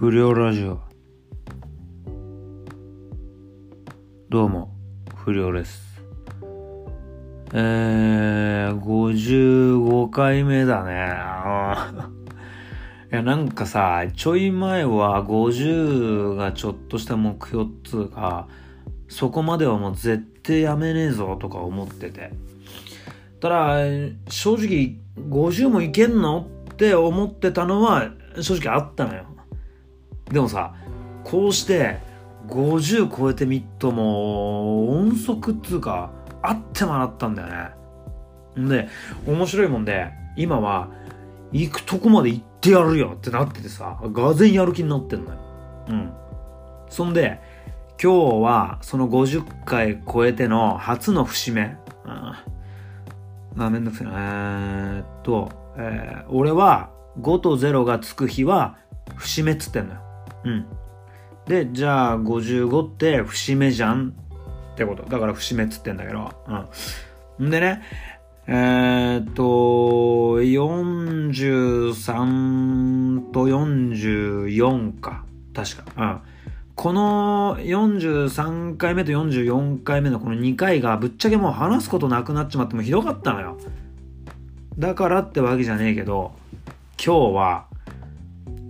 不良ラジオ。どうも不良です。えー、55回目だね。いやなんかさちょい前は50がちょっとした目標っつうかそこまではもう絶対やめねえぞとか思ってて。ただ正直50もいけんのって思ってたのは正直あったのよ。でもさこうして50超えてみっとも音速っつうかあってもらったんだよね。で面白いもんで今は行くとこまで行ってやるよってなっててさがぜんやる気になってんのよ。うん。そんで今日はその50回超えての初の節目、うん、あめんどくせえな。えー、っと、えー、俺は5と0がつく日は節目っつってんのよ。うん。で、じゃあ55って節目じゃんってこと。だから節目っつってんだけど。うん。でね、えー、っと、43と44か。確か。うん。この43回目と44回目のこの2回がぶっちゃけもう話すことなくなっちまってもひどかったのよ。だからってわけじゃねえけど、今日は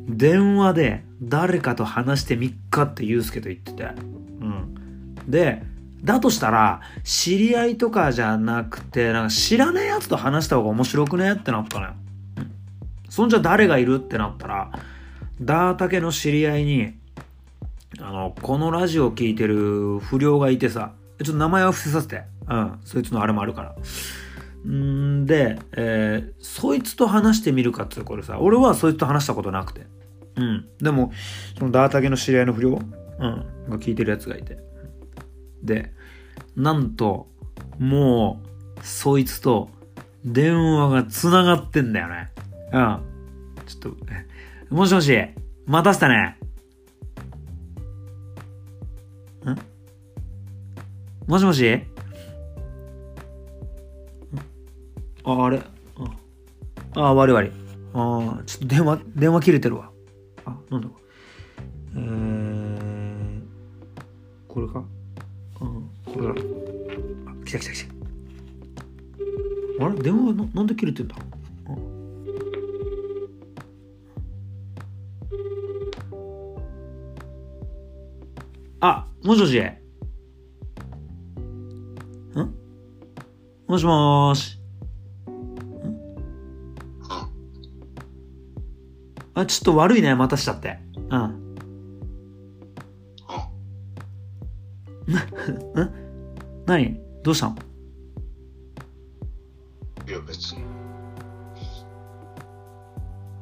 電話で誰かと話してみっかってユうスケと言ってて。うん。で、だとしたら、知り合いとかじゃなくて、なんか知らねえやつと話した方が面白くね？ってなったのよ。そんじゃ誰がいる？ってなったら、ダータケの知り合いに、あの、このラジオ聞いてる不良がいてさ、ちょっと名前を伏せさせて。うん。そいつのあれもあるから。んで、えー、そいつと話してみるかってこれさ、俺はそいつと話したことなくて。うん。でも、そのダータゲの知り合いの不良、うん、が聞いてるやつがいて。で、なんと、もう、そいつと電話が繋がってんだよね。うん。ちょっと、もしもし、待たせたね。ん？もしもし？あ、あれ？あ、あ、悪い悪い。あ、ちょっと電話、電話切れてるわ。あ、なんだ。えー、これか？うん、これだ。あ、来た来た来た。あれ？電話ななんで切れてんだ？あ、もしもし。ん？もしもーし。あ、ちょっと悪いね、待たしちゃって。うん。な、ん？何？どうしたの？いや、別に。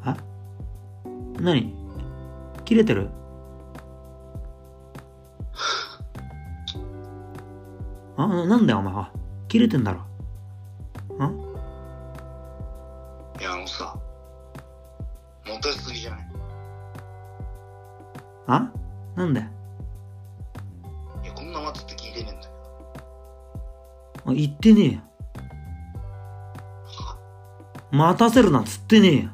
あ？何？切れてる？あ、なんだよ、お前は。切れてんだろ。ん？いや、あのさ、モテすぎじゃないあ？なんで？いや、こんな待つって聞いてねえんだけあ、言ってねえよ。待たせるなっつってねえよ。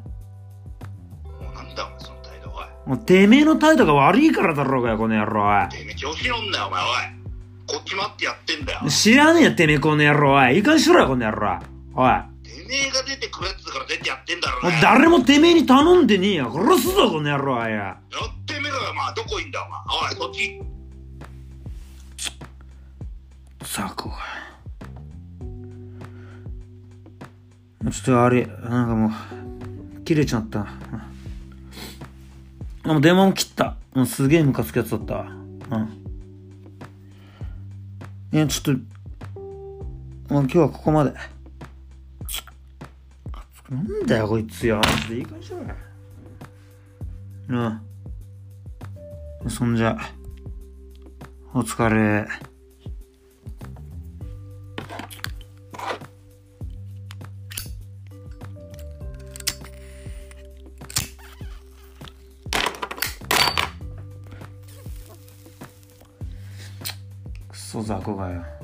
ど。もうなんだお前、その態度、おい。もうてめえの態度が悪いからだろうがよ、この野郎。おてめえ調子乗んなよ、お前、おい。こっち待ってやってんだよ。い知らねえよ、てめえこの野郎。おい。いいかんしろよ、この野郎。おい。てめえが出てくるやつだから出てやってんだろうね。誰もてめえに頼んでねえよ。殺すぞ、この野郎。おいや。やってみろよ、まあ、どこいんだよ、お前。おい、そっち。さこが。ちょっとあれ、なんかもう、切れちゃった。あ、もう電話も切った。もうすげえムカつくやつだったわ。うん。いや、ちょっと、もう今日はここまで。なんだよ、こいつよ。マジでいい感じしろよ。うん。そんじゃ、お疲れ。クソ雑魚がよ。